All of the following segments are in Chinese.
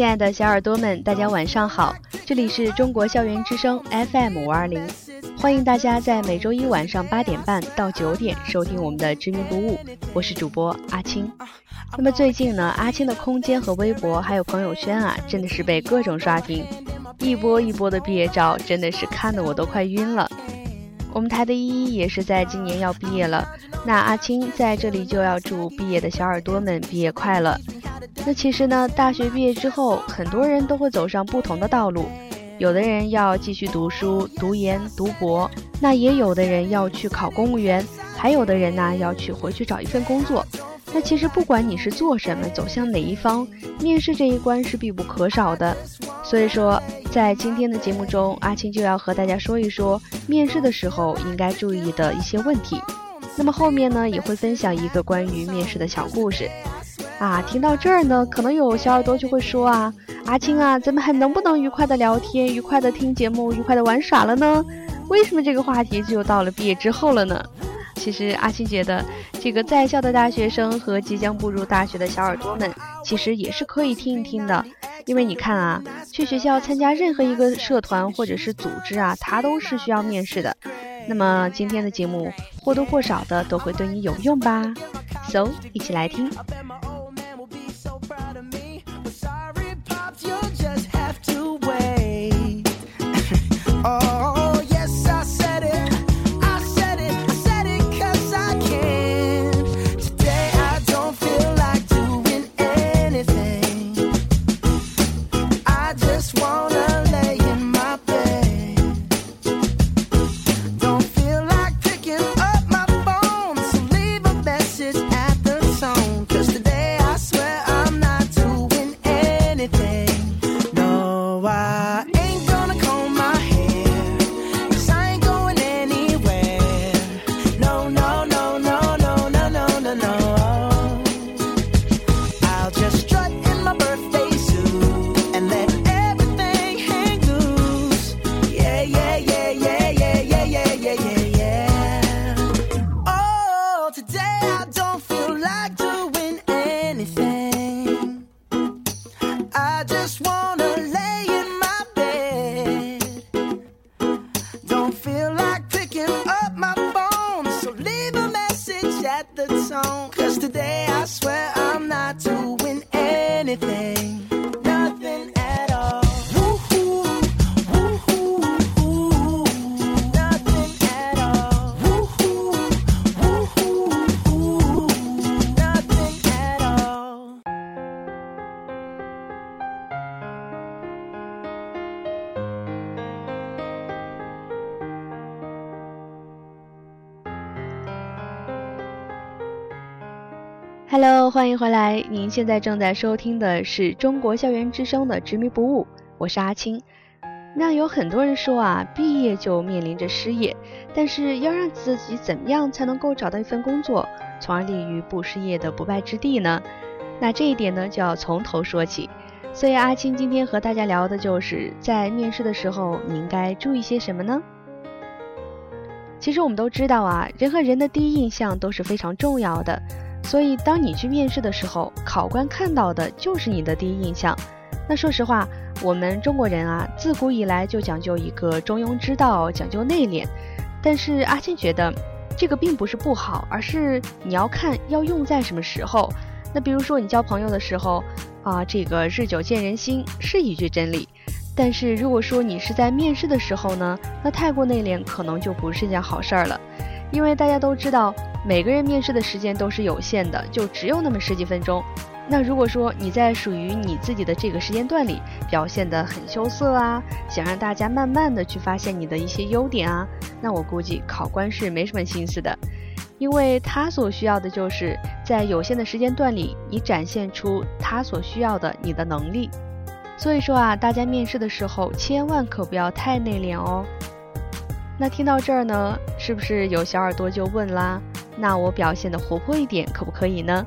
亲爱的小耳朵们，大家晚上好，这里是中国校园之声 FM 五二零，欢迎大家在每周一晚上八点半到九点收听我们的执迷不悟，我是主播阿青。那么最近呢，阿青的空间和微博还有朋友圈啊，真的是被各种刷屏，一波一波的毕业照，真的是看得我都快晕了。我们台的依依也是在今年要毕业了，那阿青在这里就要祝毕业的小耳朵们毕业快乐。那其实呢，大学毕业之后，很多人都会走上不同的道路，有的人要继续读书、读研、读博，那也有的人要去考公务员，还有的人呢要去回去找一份工作。那其实不管你是做什么，走向哪一方，面试这一关是必不可少的。所以说，在今天的节目中，阿青就要和大家说一说面试的时候应该注意的一些问题。那么后面呢，也会分享一个关于面试的小故事。啊，听到这儿呢，可能有小耳朵就会说啊，阿青啊，咱们还能不能愉快的聊天，愉快的听节目，愉快的玩耍了呢？为什么这个话题就到了毕业之后了呢？其实阿青觉得，这个在校的大学生和即将步入大学的小耳朵们，其实也是可以听一听的。因为你看啊，去学校参加任何一个社团或者是组织啊，它都是需要面试的。那么今天的节目或多或少的都会对你有用吧？So，一起来听。Hello，欢迎回来！您现在正在收听的是中国校园之声的《执迷不悟》，我是阿青。那有很多人说啊，毕业就面临着失业，但是要让自己怎么样才能够找到一份工作，从而立于不失业的不败之地呢？那这一点呢，就要从头说起。所以阿青今天和大家聊的就是在面试的时候，你应该注意些什么呢？其实我们都知道啊，人和人的第一印象都是非常重要的。所以，当你去面试的时候，考官看到的就是你的第一印象。那说实话，我们中国人啊，自古以来就讲究一个中庸之道，讲究内敛。但是阿青觉得，这个并不是不好，而是你要看要用在什么时候。那比如说你交朋友的时候，啊，这个日久见人心是一句真理。但是如果说你是在面试的时候呢，那太过内敛可能就不是件好事儿了。因为大家都知道，每个人面试的时间都是有限的，就只有那么十几分钟。那如果说你在属于你自己的这个时间段里表现得很羞涩啊，想让大家慢慢的去发现你的一些优点啊，那我估计考官是没什么心思的，因为他所需要的就是在有限的时间段里，你展现出他所需要的你的能力。所以说啊，大家面试的时候千万可不要太内敛哦。那听到这儿呢，是不是有小耳朵就问啦？那我表现的活泼一点可不可以呢？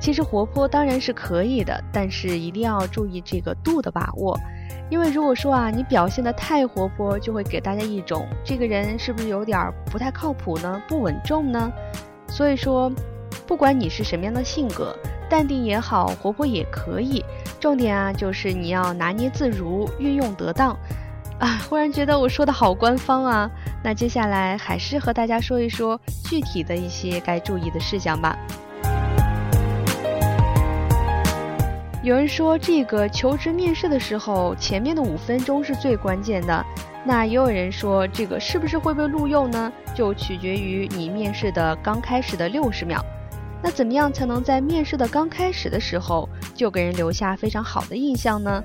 其实活泼当然是可以的，但是一定要注意这个度的把握。因为如果说啊，你表现的太活泼，就会给大家一种这个人是不是有点不太靠谱呢？不稳重呢？所以说，不管你是什么样的性格，淡定也好，活泼也可以。重点啊，就是你要拿捏自如，运用得当。啊，忽然觉得我说的好官方啊。那接下来还是和大家说一说具体的一些该注意的事项吧。有人说，这个求职面试的时候，前面的五分钟是最关键的。那也有人说，这个是不是会被录用呢？就取决于你面试的刚开始的六十秒。那怎么样才能在面试的刚开始的时候就给人留下非常好的印象呢？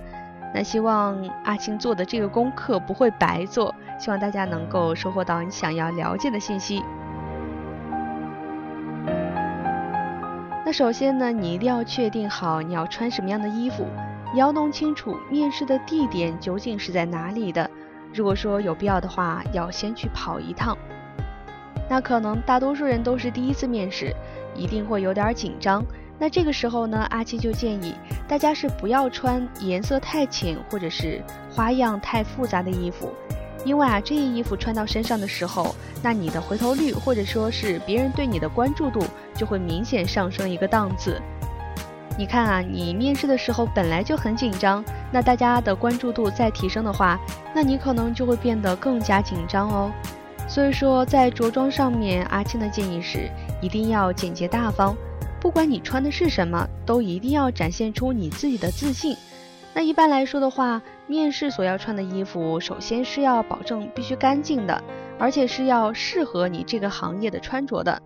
那希望阿青做的这个功课不会白做，希望大家能够收获到你想要了解的信息。那首先呢，你一定要确定好你要穿什么样的衣服，你要弄清楚面试的地点究竟是在哪里的。如果说有必要的话，要先去跑一趟。那可能大多数人都是第一次面试，一定会有点紧张。那这个时候呢，阿七就建议大家是不要穿颜色太浅或者是花样太复杂的衣服。因为啊，这些衣服穿到身上的时候，那你的回头率或者说是别人对你的关注度就会明显上升一个档次。你看啊，你面试的时候本来就很紧张，那大家的关注度再提升的话，那你可能就会变得更加紧张哦。所以说，在着装上面，阿青的建议是一定要简洁大方，不管你穿的是什么，都一定要展现出你自己的自信。那一般来说的话，面试所要穿的衣服，首先是要保证必须干净的，而且是要适合你这个行业的穿着的。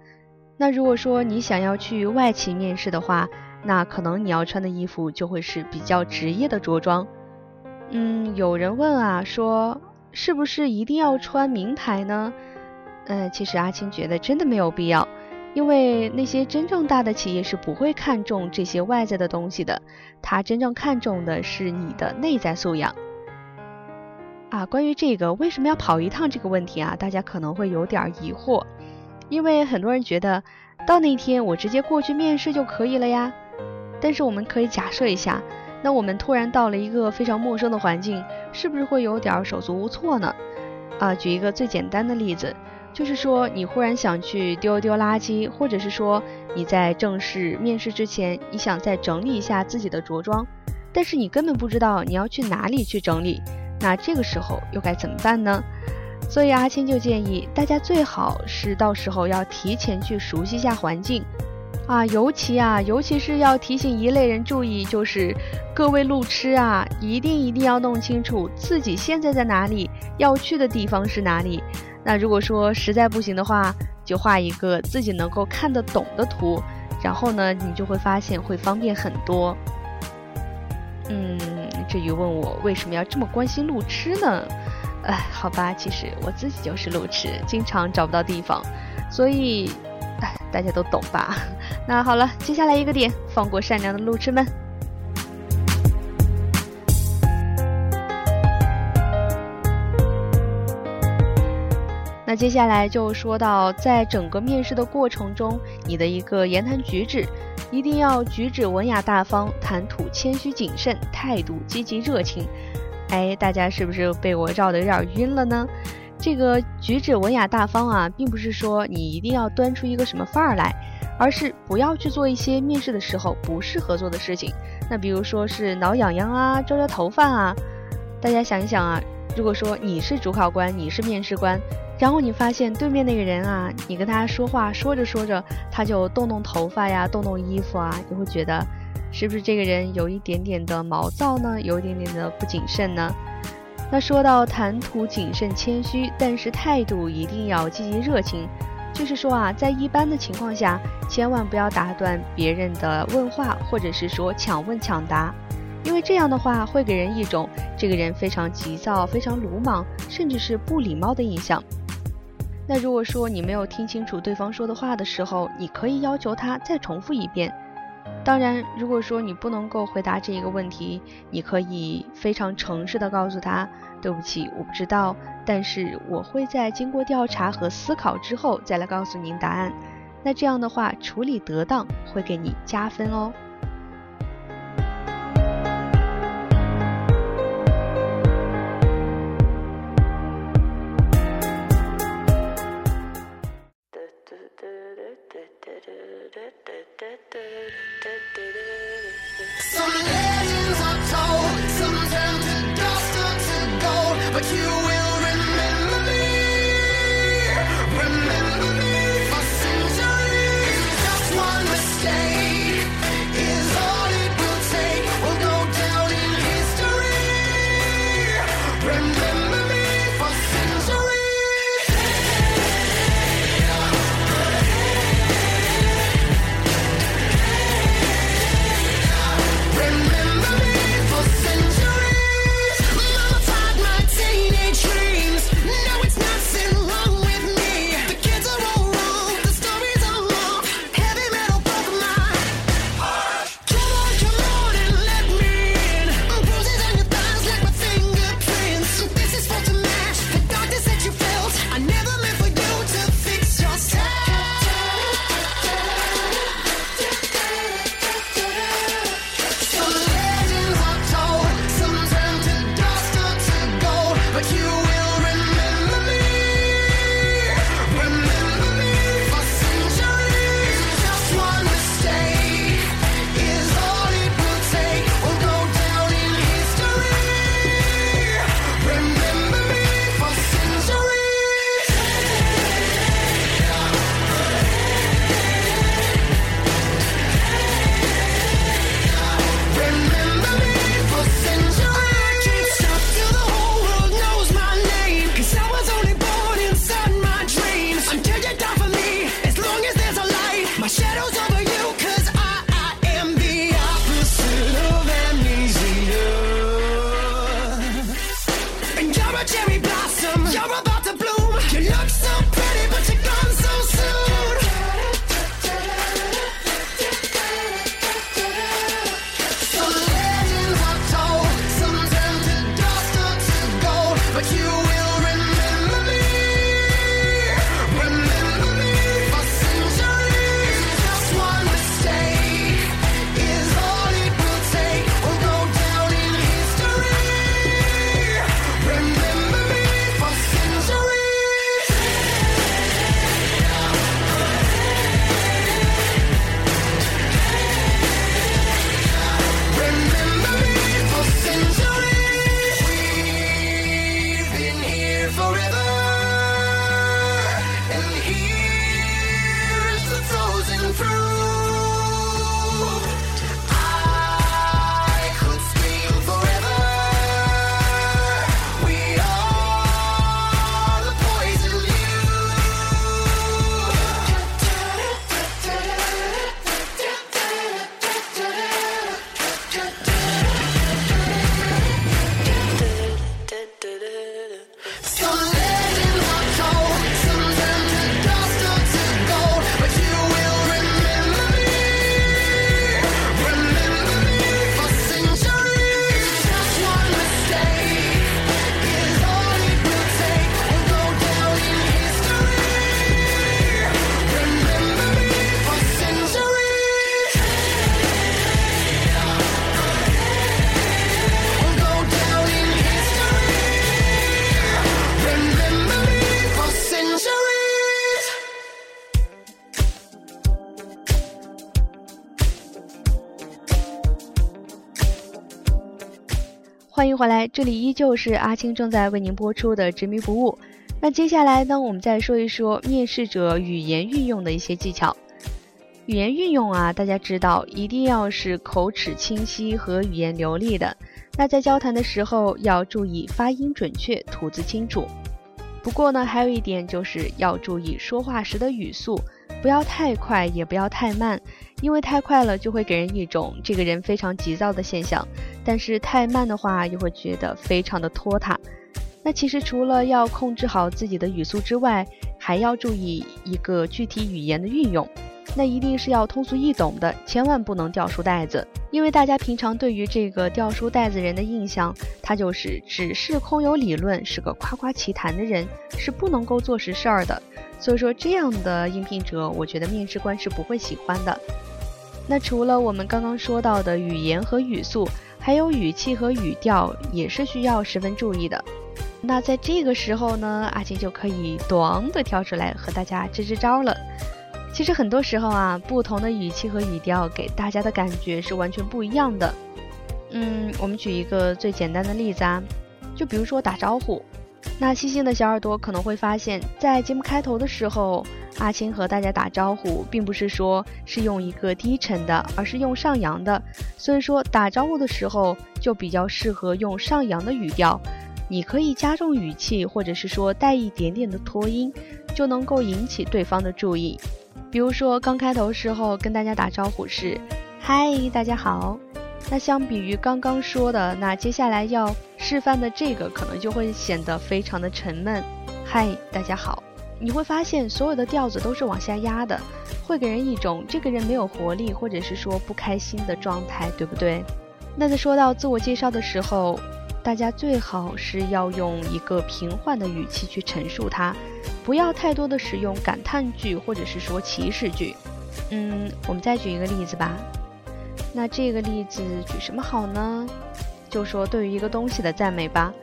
那如果说你想要去外企面试的话，那可能你要穿的衣服就会是比较职业的着装。嗯，有人问啊，说是不是一定要穿名牌呢？呃，其实阿青觉得真的没有必要。因为那些真正大的企业是不会看重这些外在的东西的，他真正看重的是你的内在素养。啊，关于这个为什么要跑一趟这个问题啊，大家可能会有点疑惑，因为很多人觉得到那天我直接过去面试就可以了呀。但是我们可以假设一下，那我们突然到了一个非常陌生的环境，是不是会有点手足无措呢？啊，举一个最简单的例子。就是说，你忽然想去丢丢垃圾，或者是说你在正式面试之前，你想再整理一下自己的着装，但是你根本不知道你要去哪里去整理，那这个时候又该怎么办呢？所以阿青就建议大家最好是到时候要提前去熟悉一下环境，啊，尤其啊，尤其是要提醒一类人注意，就是各位路痴啊，一定一定要弄清楚自己现在在哪里，要去的地方是哪里。那如果说实在不行的话，就画一个自己能够看得懂的图，然后呢，你就会发现会方便很多。嗯，至于问我为什么要这么关心路痴呢？哎，好吧，其实我自己就是路痴，经常找不到地方，所以，哎，大家都懂吧？那好了，接下来一个点，放过善良的路痴们。那接下来就说到，在整个面试的过程中，你的一个言谈举止，一定要举止文雅大方，谈吐谦虚谨慎，态度积极热情。哎，大家是不是被我绕得有点晕了呢？这个举止文雅大方啊，并不是说你一定要端出一个什么范儿来，而是不要去做一些面试的时候不适合做的事情。那比如说是挠痒痒啊，抓抓头发啊。大家想一想啊，如果说你是主考官，你是面试官。然后你发现对面那个人啊，你跟他说话说着说着，他就动动头发呀，动动衣服啊，你会觉得是不是这个人有一点点的毛躁呢？有一点点的不谨慎呢？那说到谈吐谨慎谦虚，但是态度一定要积极热情，就是说啊，在一般的情况下，千万不要打断别人的问话，或者是说抢问抢答，因为这样的话会给人一种这个人非常急躁、非常鲁莽，甚至是不礼貌的印象。那如果说你没有听清楚对方说的话的时候，你可以要求他再重复一遍。当然，如果说你不能够回答这一个问题，你可以非常诚实的告诉他：“对不起，我不知道，但是我会在经过调查和思考之后再来告诉您答案。”那这样的话，处理得当会给你加分哦。回来，这里依旧是阿青正在为您播出的《执迷不悟》。那接下来呢，我们再说一说面试者语言运用的一些技巧。语言运用啊，大家知道一定要是口齿清晰和语言流利的。那在交谈的时候要注意发音准确、吐字清楚。不过呢，还有一点就是要注意说话时的语速，不要太快，也不要太慢。因为太快了，就会给人一种这个人非常急躁的现象；但是太慢的话，又会觉得非常的拖沓。那其实除了要控制好自己的语速之外，还要注意一个具体语言的运用。那一定是要通俗易懂的，千万不能掉书袋子。因为大家平常对于这个掉书袋子人的印象，他就是只是空有理论，是个夸夸其谈的人，是不能够做实事儿的。所以说，这样的应聘者，我觉得面试官是不会喜欢的。那除了我们刚刚说到的语言和语速，还有语气和语调也是需要十分注意的。那在这个时候呢，阿金就可以“咣”的跳出来和大家支支招了。其实很多时候啊，不同的语气和语调给大家的感觉是完全不一样的。嗯，我们举一个最简单的例子啊，就比如说打招呼。那细心的小耳朵可能会发现，在节目开头的时候。阿青和大家打招呼，并不是说是用一个低沉的，而是用上扬的。所以说打招呼的时候就比较适合用上扬的语调。你可以加重语气，或者是说带一点点的拖音，就能够引起对方的注意。比如说刚开头时候跟大家打招呼是“嗨，大家好”，那相比于刚刚说的，那接下来要示范的这个可能就会显得非常的沉闷。“嗨，大家好”。你会发现所有的调子都是往下压的，会给人一种这个人没有活力，或者是说不开心的状态，对不对？那在说到自我介绍的时候，大家最好是要用一个平缓的语气去陈述它，不要太多的使用感叹句或者是说祈使句。嗯，我们再举一个例子吧。那这个例子举什么好呢？就说对于一个东西的赞美吧。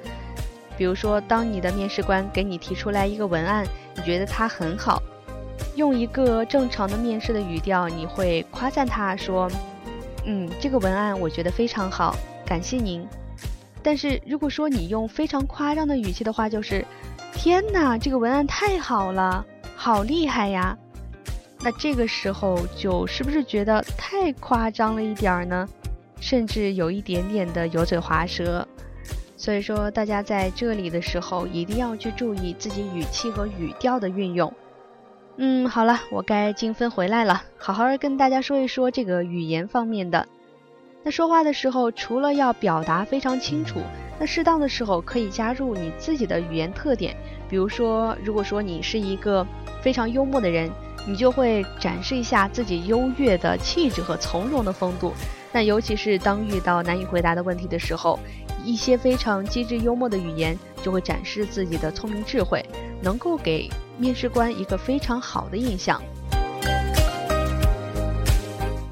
比如说，当你的面试官给你提出来一个文案。你觉得它很好，用一个正常的面试的语调，你会夸赞他说：“嗯，这个文案我觉得非常好，感谢您。”但是如果说你用非常夸张的语气的话，就是：“天哪，这个文案太好了，好厉害呀！”那这个时候就是不是觉得太夸张了一点儿呢？甚至有一点点的油嘴滑舌。所以说，大家在这里的时候一定要去注意自己语气和语调的运用。嗯，好了，我该精分回来了，好好跟大家说一说这个语言方面的。那说话的时候，除了要表达非常清楚，那适当的时候可以加入你自己的语言特点。比如说，如果说你是一个非常幽默的人，你就会展示一下自己优越的气质和从容的风度。那尤其是当遇到难以回答的问题的时候。一些非常机智幽默的语言，就会展示自己的聪明智慧，能够给面试官一个非常好的印象。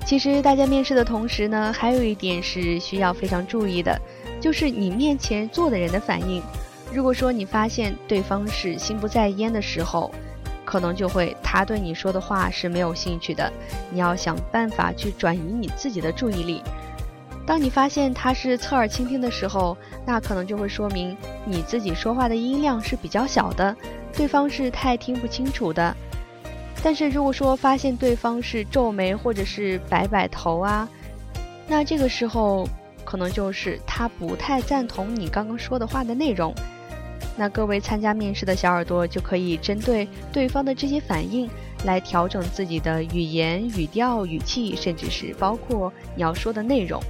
其实，大家面试的同时呢，还有一点是需要非常注意的，就是你面前坐的人的反应。如果说你发现对方是心不在焉的时候，可能就会他对你说的话是没有兴趣的，你要想办法去转移你自己的注意力。当你发现他是侧耳倾听的时候，那可能就会说明你自己说话的音量是比较小的，对方是太听不清楚的。但是如果说发现对方是皱眉或者是摆摆头啊，那这个时候可能就是他不太赞同你刚刚说的话的内容。那各位参加面试的小耳朵就可以针对对方的这些反应来调整自己的语言、语调、语气，甚至是包括你要说的内容。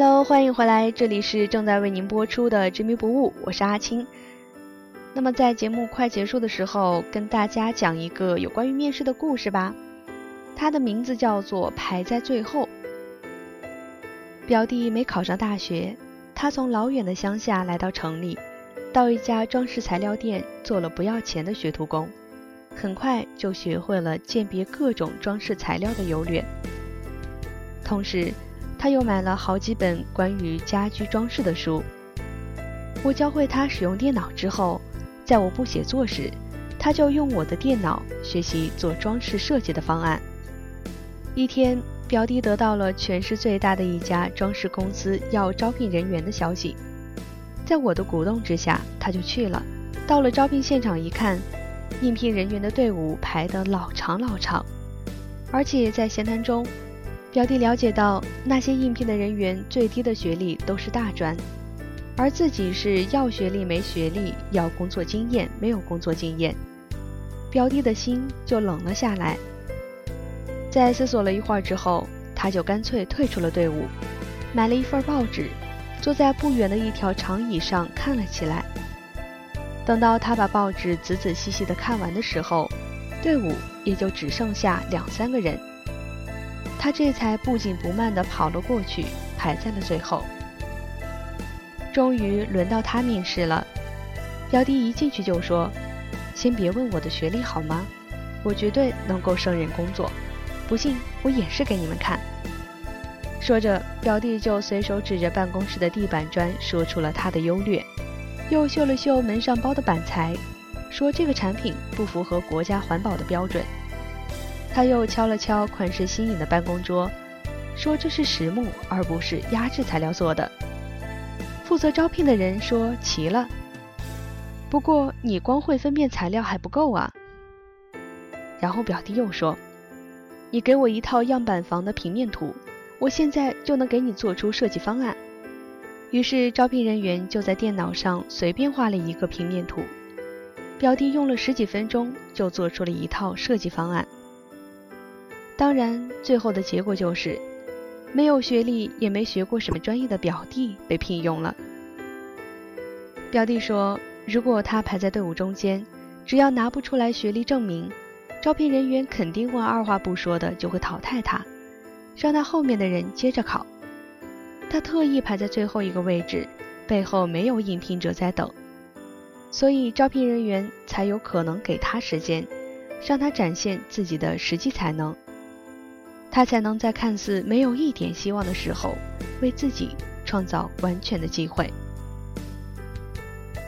Hello，欢迎回来，这里是正在为您播出的《执迷不悟》，我是阿青。那么在节目快结束的时候，跟大家讲一个有关于面试的故事吧。它的名字叫做排在最后。表弟没考上大学，他从老远的乡下来到城里，到一家装饰材料店做了不要钱的学徒工，很快就学会了鉴别各种装饰材料的优劣。同时，他又买了好几本关于家居装饰的书。我教会他使用电脑之后，在我不写作时，他就用我的电脑学习做装饰设计的方案。一天，表弟得到了全市最大的一家装饰公司要招聘人员的消息，在我的鼓动之下，他就去了。到了招聘现场一看，应聘人员的队伍排得老长老长，而且在闲谈中，表弟了解到那些应聘的人员最低的学历都是大专。而自己是要学历没学历，要工作经验没有工作经验，表弟的心就冷了下来。在思索了一会儿之后，他就干脆退出了队伍，买了一份报纸，坐在不远的一条长椅上看了起来。等到他把报纸仔仔细细的看完的时候，队伍也就只剩下两三个人，他这才不紧不慢地跑了过去，排在了最后。终于轮到他面试了，表弟一进去就说：“先别问我的学历好吗？我绝对能够胜任工作，不信我演示给你们看。”说着，表弟就随手指着办公室的地板砖说出了他的优劣，又嗅了嗅门上包的板材，说这个产品不符合国家环保的标准。他又敲了敲款式新颖的办公桌，说这是实木而不是压制材料做的。负责招聘的人说：“齐了，不过你光会分辨材料还不够啊。”然后表弟又说：“你给我一套样板房的平面图，我现在就能给你做出设计方案。”于是招聘人员就在电脑上随便画了一个平面图，表弟用了十几分钟就做出了一套设计方案。当然，最后的结果就是。没有学历也没学过什么专业的表弟被聘用了。表弟说：“如果他排在队伍中间，只要拿不出来学历证明，招聘人员肯定会二话不说的就会淘汰他，让他后面的人接着考。他特意排在最后一个位置，背后没有应聘者在等，所以招聘人员才有可能给他时间，让他展现自己的实际才能。”他才能在看似没有一点希望的时候，为自己创造完全的机会。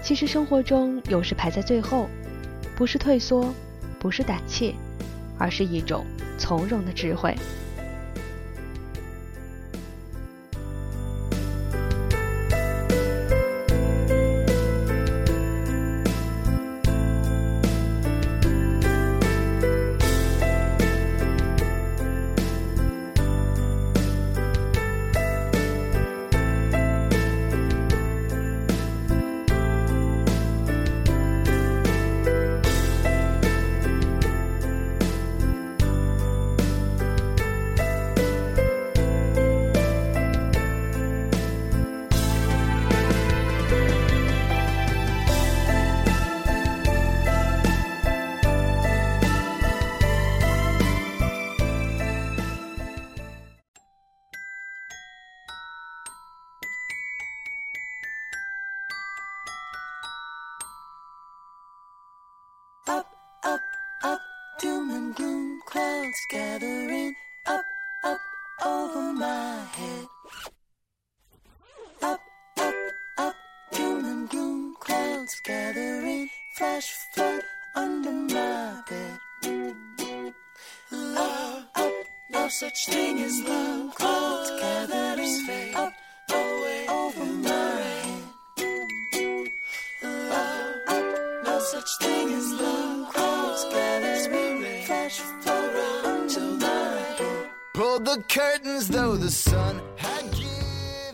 其实生活中有时排在最后，不是退缩，不是胆怯，而是一种从容的智慧。Such thing as love, clouds gathering, up, away over my head. Up, up, no such thing as love, clouds gathering, flash flood.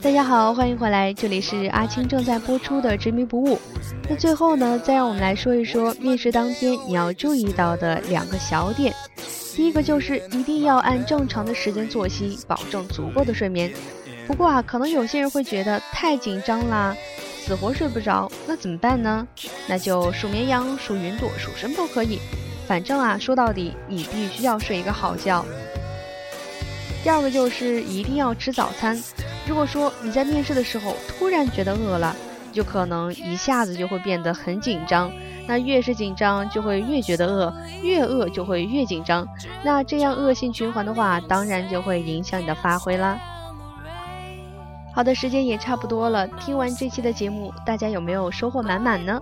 大家好，欢迎回来，这里是阿青正在播出的《执迷不悟》。那最后呢，再让我们来说一说面试当天你要注意到的两个小点。第一个就是一定要按正常的时间作息，保证足够的睡眠。不过啊，可能有些人会觉得太紧张啦，死活睡不着，那怎么办呢？那就数绵羊、数云朵、数什么都可以。反正啊，说到底，你必须要睡一个好觉。第二个就是一定要吃早餐。如果说你在面试的时候突然觉得饿了，就可能一下子就会变得很紧张。那越是紧张，就会越觉得饿，越饿就会越紧张。那这样恶性循环的话，当然就会影响你的发挥啦。好的，时间也差不多了。听完这期的节目，大家有没有收获满满呢？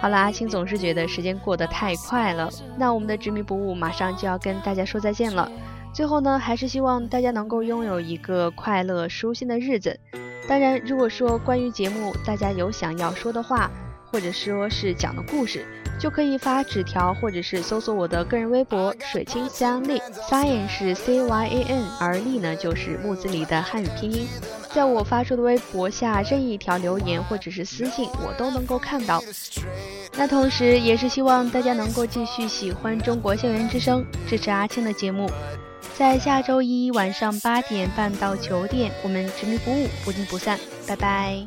好了，阿青总是觉得时间过得太快了。那我们的执迷不悟马上就要跟大家说再见了。最后呢，还是希望大家能够拥有一个快乐舒心的日子。当然，如果说关于节目大家有想要说的话，或者说是讲的故事，就可以发纸条，或者是搜索我的个人微博“水清香丽 ”，Cyan 是 C Y A N，而丽呢就是木子里的汉语拼音。在我发出的微博下任意一条留言或者是私信，我都能够看到。那同时，也是希望大家能够继续喜欢中国校园之声，支持阿青的节目。在下周一晚上八点半到九点，我们执迷不悟，不见不散，拜拜。